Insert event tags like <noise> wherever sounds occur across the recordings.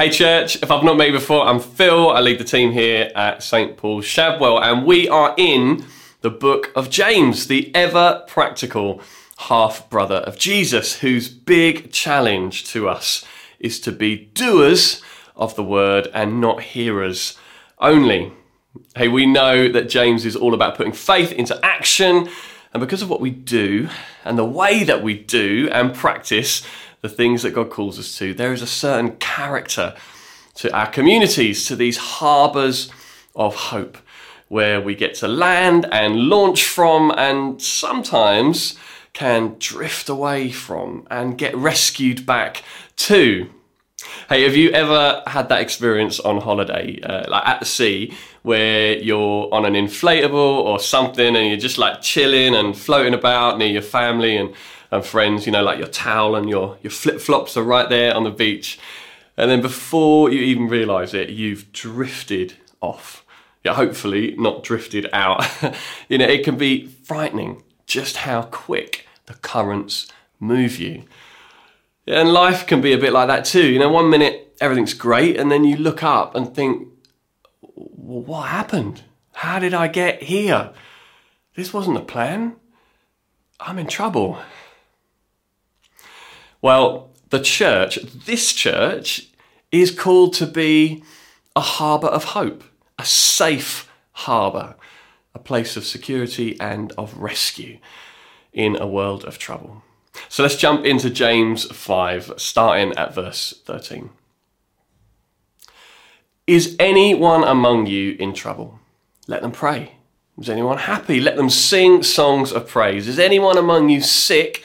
Hey, church, if I've not met you before, I'm Phil. I lead the team here at St. Paul's Shadwell, and we are in the book of James, the ever practical half brother of Jesus, whose big challenge to us is to be doers of the word and not hearers only. Hey, we know that James is all about putting faith into action, and because of what we do and the way that we do and practice, the things that God calls us to, there is a certain character to our communities, to these harbours of hope where we get to land and launch from and sometimes can drift away from and get rescued back to. Hey, have you ever had that experience on holiday, uh, like at the sea, where you're on an inflatable or something and you're just like chilling and floating about near your family and and friends, you know, like your towel and your, your flip flops are right there on the beach. And then before you even realize it, you've drifted off. Yeah, hopefully not drifted out. <laughs> you know, it can be frightening just how quick the currents move you. And life can be a bit like that too. You know, one minute everything's great, and then you look up and think, well, what happened? How did I get here? This wasn't the plan. I'm in trouble. Well, the church, this church, is called to be a harbour of hope, a safe harbour, a place of security and of rescue in a world of trouble. So let's jump into James 5, starting at verse 13. Is anyone among you in trouble? Let them pray. Is anyone happy? Let them sing songs of praise. Is anyone among you sick?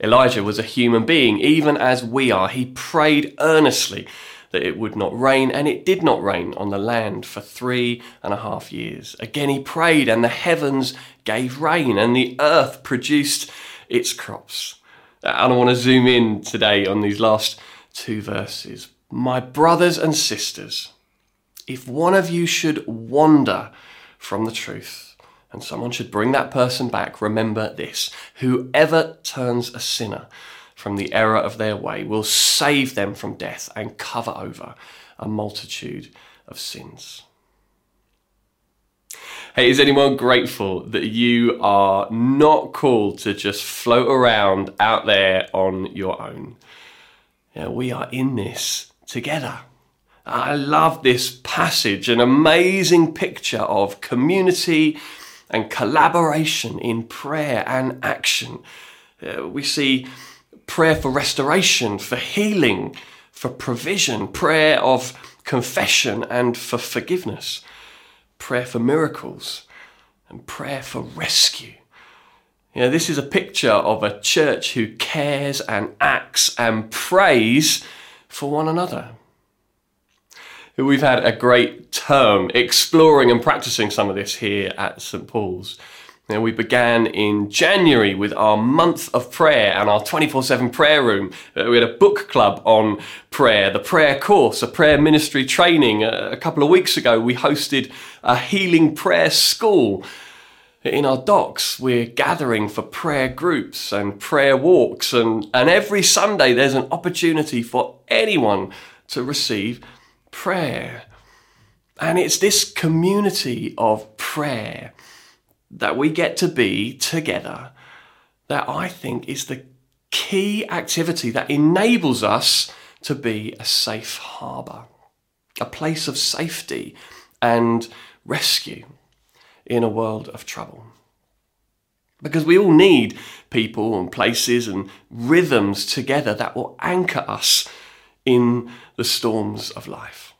Elijah was a human being, even as we are. He prayed earnestly that it would not rain, and it did not rain on the land for three and a half years. Again, he prayed, and the heavens gave rain, and the earth produced its crops. And I want to zoom in today on these last two verses. My brothers and sisters, if one of you should wander from the truth, and someone should bring that person back, remember this whoever turns a sinner from the error of their way will save them from death and cover over a multitude of sins. Hey, is anyone grateful that you are not called to just float around out there on your own? Yeah, we are in this together. I love this passage, an amazing picture of community and collaboration in prayer and action. Uh, we see prayer for restoration, for healing, for provision, prayer of confession and for forgiveness, prayer for miracles, and prayer for rescue. You know, this is a picture of a church who cares and acts and prays for one another. We've had a great term exploring and practicing some of this here at St. Paul's. Now, we began in January with our month of prayer and our 24 7 prayer room. Uh, we had a book club on prayer, the prayer course, a prayer ministry training. Uh, a couple of weeks ago, we hosted a healing prayer school. In our docks, we're gathering for prayer groups and prayer walks, and, and every Sunday there's an opportunity for anyone to receive prayer. And it's this community of prayer that we get to be together that I think is the key activity that enables us to be a safe harbour, a place of safety and rescue in a world of trouble. Because we all need people and places and rhythms together that will anchor us in the storms of life.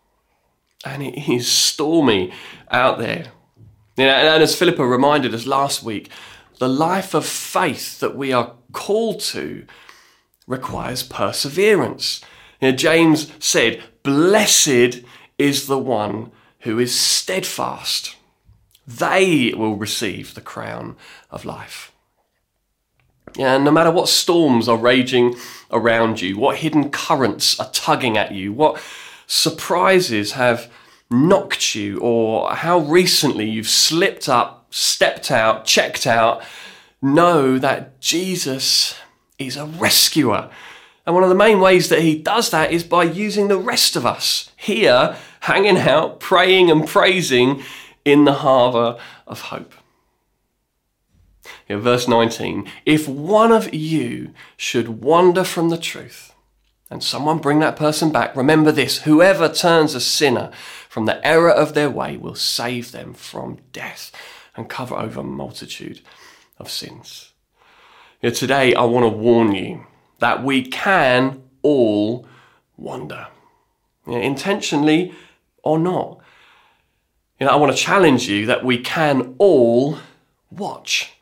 And it is stormy out there. You know, and as Philippa reminded us last week, the life of faith that we are called to requires perseverance. You know, James said, Blessed is the one who is steadfast. They will receive the crown of life. And no matter what storms are raging around you, what hidden currents are tugging at you, what surprises have knocked you, or how recently you've slipped up, stepped out, checked out, know that Jesus is a rescuer. And one of the main ways that he does that is by using the rest of us here, hanging out, praying and praising in the harbour of hope. Verse 19, if one of you should wander from the truth, and someone bring that person back, remember this whoever turns a sinner from the error of their way will save them from death and cover over a multitude of sins. Today, I want to warn you that we can all wander, intentionally or not. You know, I want to challenge you that we can all watch,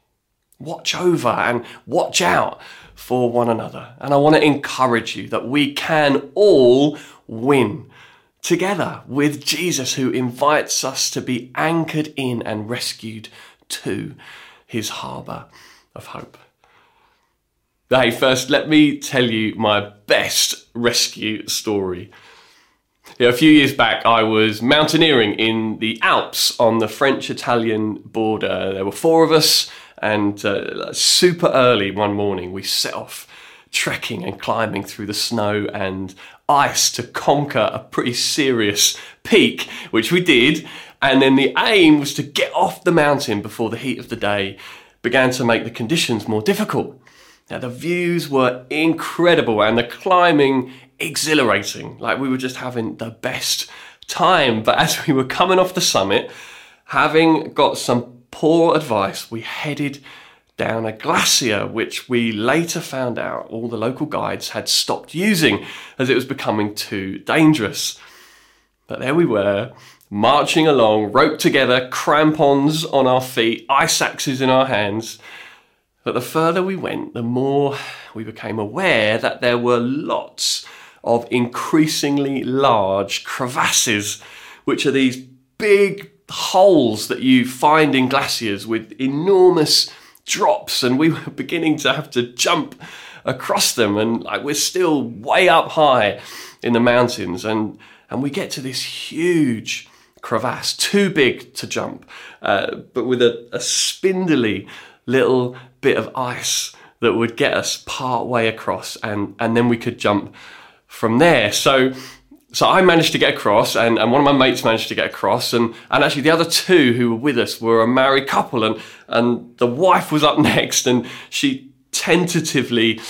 watch over and watch out for one another. And I want to encourage you that we can all win together with Jesus, who invites us to be anchored in and rescued to his harbour of hope. Hey, first, let me tell you my best rescue story. Yeah, a few years back, I was mountaineering in the Alps on the French Italian border. There were four of us, and uh, super early one morning, we set off trekking and climbing through the snow and ice to conquer a pretty serious peak, which we did. And then the aim was to get off the mountain before the heat of the day began to make the conditions more difficult. Now, the views were incredible and the climbing exhilarating. Like we were just having the best time. But as we were coming off the summit, having got some poor advice, we headed down a glacier, which we later found out all the local guides had stopped using as it was becoming too dangerous. But there we were, marching along, roped together, crampons on our feet, ice axes in our hands. But the further we went, the more we became aware that there were lots of increasingly large crevasses, which are these big holes that you find in glaciers with enormous drops and we <laughs> were beginning to have to jump across them and like we're still way up high in the mountains and and we get to this huge crevasse too big to jump uh, but with a, a spindly little bit of ice that would get us part way across and and then we could jump from there. So so I managed to get across, and, and one of my mates managed to get across, and, and actually the other two who were with us were a married couple, and, and the wife was up <laughs> next, and she tentatively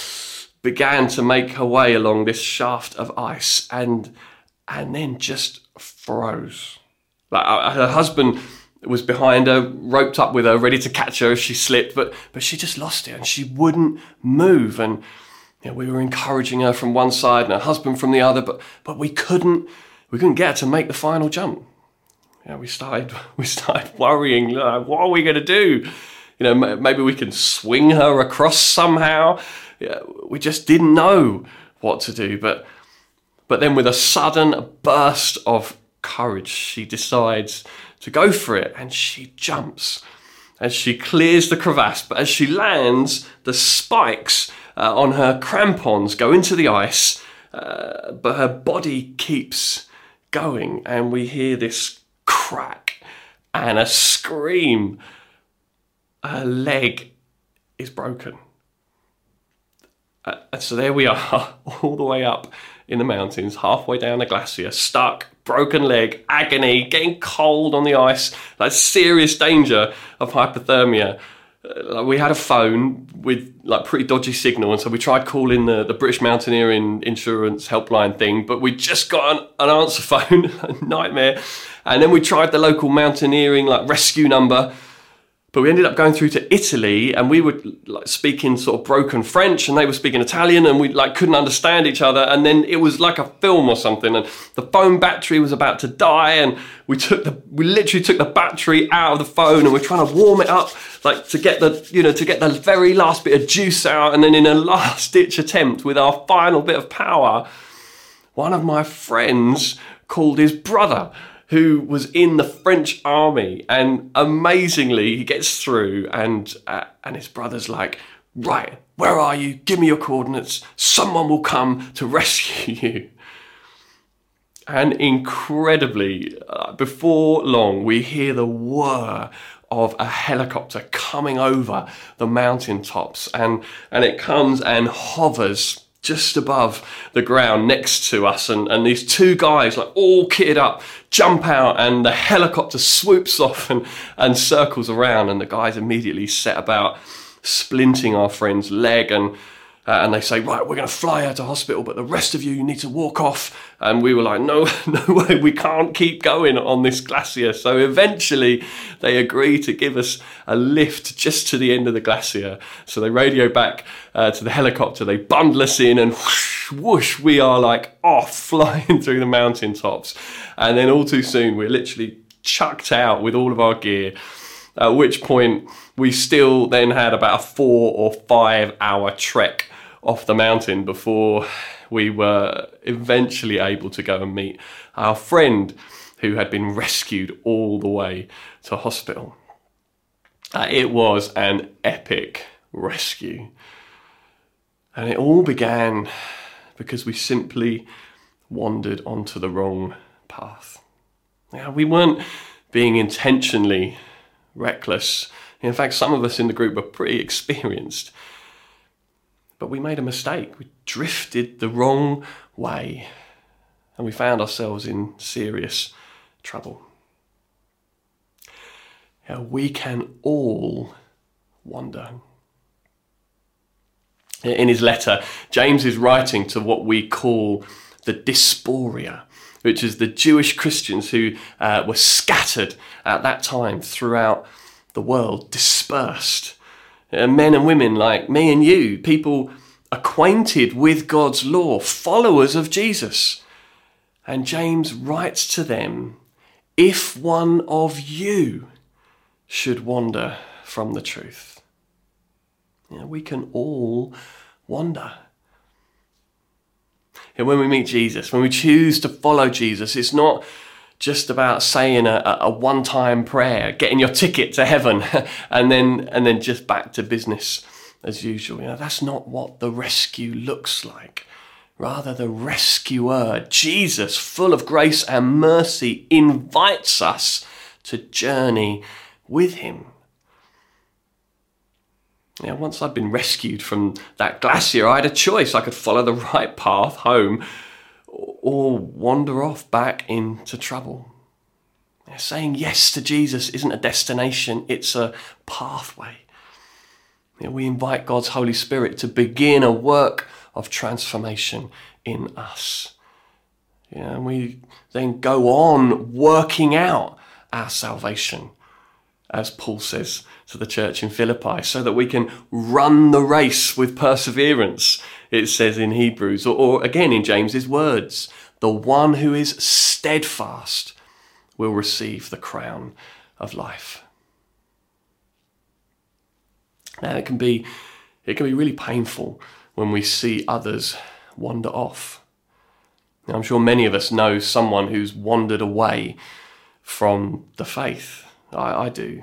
began to make her way along this shaft of ice, and and then just froze. Like uh, her husband was behind her, roped up with her, ready to catch her if she slipped, but but she just lost it, and she wouldn't move, and you know, we were encouraging her from one side and her husband from the other, but but we couldn't we couldn't get her to make the final jump. You know, we started <laughs> we started worrying. Like, what are we going to do? You know, maybe we can swing her across somehow. Yeah, we just didn't know what to do. But but then, with a sudden burst of courage, she decides to go for it, and she jumps as she clears the crevasse. But as she lands, the spikes uh, on her crampons go into the ice, uh, but her body keeps going, and we hear this crack and a scream. Her leg is broken. Uh, so there we are, <laughs> all the way up in the mountains, halfway down a glacier, stuck, broken leg, agony, getting cold on the ice, like serious danger of hypothermia. Uh, we had a phone with like pretty dodgy signal, and so we tried calling the, the British Mountaineering Insurance helpline thing, but we just got an, an answer <laughs> phone, <laughs> nightmare. And then we tried the local mountaineering like rescue number, but we ended up going through to Italy, and we were like speaking sort of broken French, and they were speaking Italian, and we like couldn't understand each other. And then it was like a film or something, and the phone battery was about to die, and we took the we literally took the battery out of the phone, and we're trying to warm it up, like to get the you know to get the very last bit of juice out, and then in a <laughs> last ditch attempt with our final bit of power, one of my friends called his brother who was in the French army, and amazingly, he gets through, and uh, and his brother's like, "Right, where are you? Give me your coordinates. Someone will come to <laughs> rescue you." And incredibly, uh, before long, we hear the whir of a helicopter coming over the mountaintops, and and it comes and hovers just above the ground next to us and, and these two guys like all kitted up jump out and the helicopter swoops off and, and circles around and the guys immediately set about splinting our friend's leg and uh, and they say, right, we're going to fly her to hospital, but the rest of you, you need to walk off. And we were like, no, <laughs> no way, we can't keep going on this glacier. So eventually they agree to give us a lift just to the end of the glacier. So they radio back uh, to the helicopter, they bundle us in, and whoosh, whoosh, we are like off <laughs> flying through the mountaintops. And then all too soon, we're literally chucked out with all of our gear. At which point, we still then had about a four or five hour trek off the mountain before we were eventually able to go and meet our friend who had been rescued all the way to hospital. Uh, it was an epic rescue. And it all began because we simply wandered onto the wrong path. Now, we weren't being intentionally reckless. In fact, some of us in the group were pretty <laughs> experienced. But we made a mistake. We drifted the wrong way and we found ourselves in serious trouble. Now, we can all wander. In his letter, James is writing to what we call the diaspora, which is the Jewish Christians who uh, were scattered at that time throughout the world, dispersed uh, men and women like me and you, people acquainted with God's law, followers of Jesus. And James writes to them if one of you should wander from the truth. You know, we can all wander. And when we meet Jesus, when we choose to follow Jesus, it's not just about saying a, a one-time prayer, getting your ticket to heaven, <laughs> and then and then just back to business as usual. You know, that's not what the rescue looks like. Rather, the rescuer, Jesus, full of grace and mercy, invites us to journey with him. Now, once I'd been rescued from that glacier, I had a choice. I could follow the <laughs> right path home or wander off back into trouble. saying yes to Jesus isn't a destination, it's a pathway. we invite God's Holy Spirit to begin a work of transformation in us. and we then go on working out our salvation, as Paul says to the church in Philippi, so that we can run the race with perseverance it says in Hebrews, or, or again in James's words, the one who is steadfast will receive the crown of life. Now it can be it can be really painful when we see others wander off. Now, I'm sure many of us know someone who's wandered away from the faith. I, I do.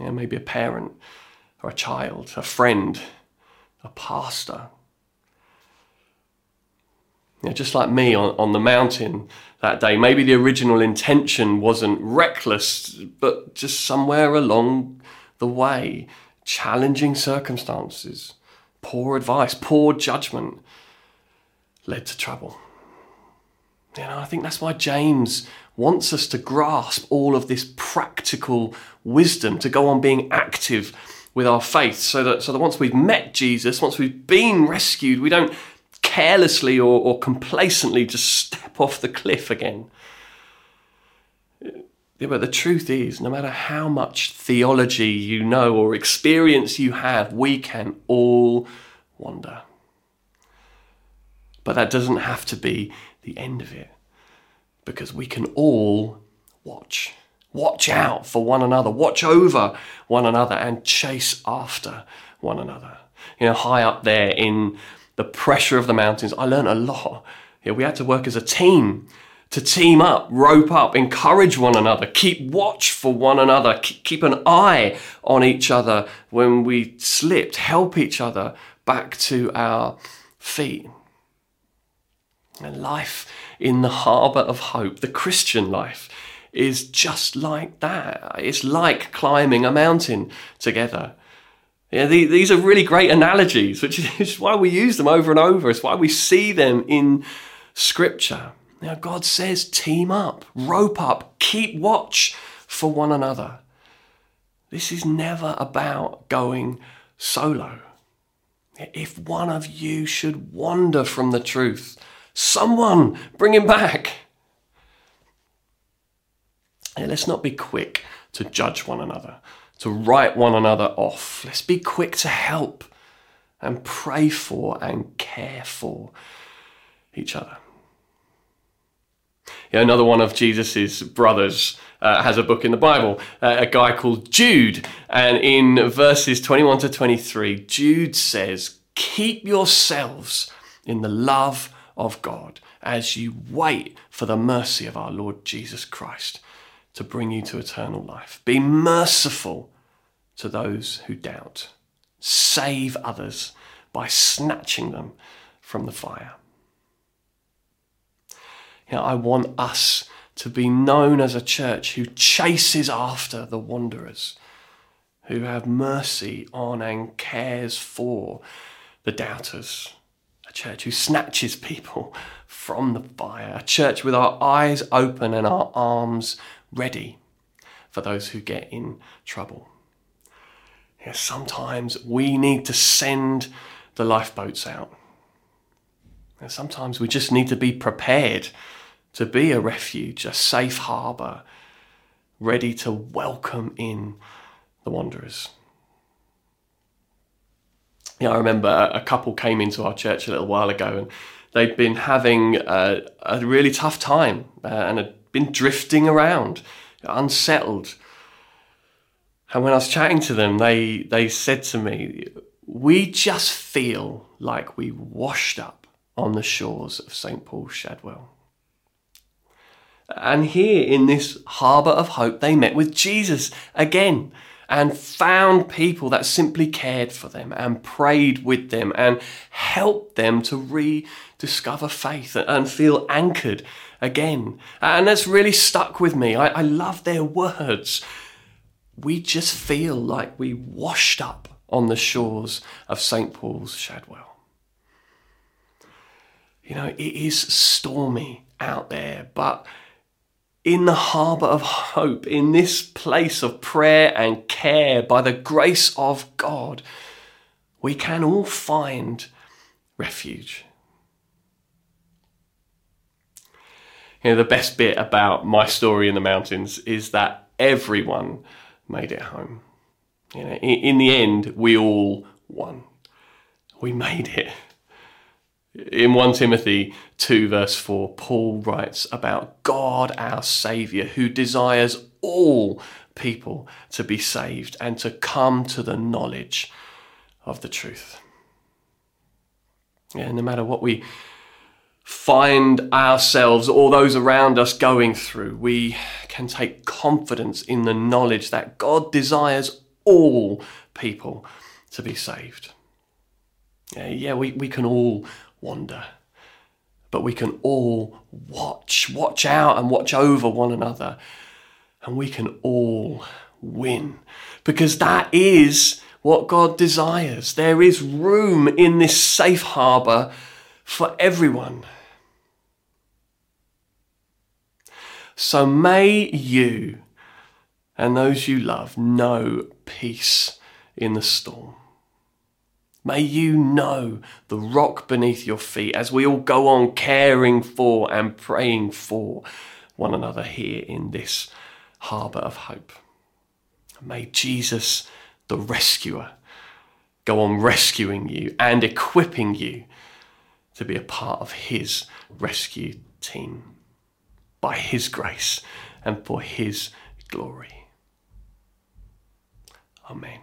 Yeah, maybe a parent or a child, a friend, a pastor, you know, just like me on, on the mountain that day, maybe the original intention wasn't reckless, but just somewhere along the way, challenging circumstances, poor advice, poor judgment led to trouble. You know, I think that's why James wants us to grasp all of this practical wisdom, to go on being active with our faith, so that so that once we've met Jesus, once we've been rescued, we don't carelessly or, or complacently just step off the cliff again. Yeah, but the truth is, no matter how much theology you know or experience you have, we can all wander. But that doesn't have to be the end of it, because we can all watch. Watch out for one another, watch over one another, and chase after one another. You know, high up there in the pressure of the mountains. I learned a lot. Yeah, we had to work as a team to team up, rope up, encourage one another, keep watch for one another, keep an eye on each other when we slipped, help each other back to our feet. And life in the harbour of hope, the Christian life, is just like that. It's like climbing a mountain together. Yeah, these are really great analogies, which <laughs> is why we use them over and over. It's why we see them in Scripture. Now, God says, team up, rope up, keep watch for one another. This is never about going solo. If one of you should wander from the truth, someone bring him back. let's not be quick to judge one another, to write one another off. Let's be quick to help and pray for and care for each other. Yeah, another one of Jesus's brothers uh, has a book in the Bible, uh, a guy called Jude. And in verses 21 to 23, Jude says, Keep yourselves in the love of God as you wait for the mercy of our Lord Jesus Christ to bring you to eternal life. Be merciful to those who doubt. Save others by snatching them from the fire. Know, I want us to be known as a church who chases after the wanderers, who have mercy on and cares for the doubters, a church who snatches people from the fire, a church with our eyes open and our arms ready for those who get in trouble. Yeah, sometimes we need to send the lifeboats out. And sometimes we just need to be prepared to be a refuge, a safe harbour, ready to welcome in the wanderers. Yeah, I remember a couple came into our church a little while ago and they'd been having a, really tough time uh, and had been drifting around, unsettled. And when I was chatting to them, they, they said to me, We just feel like we washed up on the shores of St. Paul's Shadwell. And here in this harbour of hope, they met with Jesus again and found people that simply cared for them and prayed with them and helped them to rediscover faith and feel anchored again. And that's really stuck with me. I, I love their words. We just feel like we washed up on the shores of St. Paul's Shadwell. You know, it is stormy out there, but in the harbour of hope, in this place of prayer and care, by the grace of God, we can all find refuge. You know, the best bit about my story in the mountains is that everyone made it home. You know, in, in the end, we all won. We made it. In 1 Timothy 2, verse 4, Paul writes about God our Saviour who desires all people to be saved and to come to the knowledge of the truth. Yeah, no matter what we find ourselves or those around us going through, we can take confidence in the knowledge that God desires all people to be saved. Yeah, yeah we, we can all wander. But we can all watch, watch out and watch over one another. And we can all win. Because that is what God desires. There is room in this safe harbour for everyone. So may you and those you love know peace in the storm. May you know the rock beneath your feet as we all go on caring for and praying for one another here in this harbour of hope. May Jesus, the rescuer, go on rescuing you and equipping you to be a part of his rescue team by his grace and for his glory. Amen.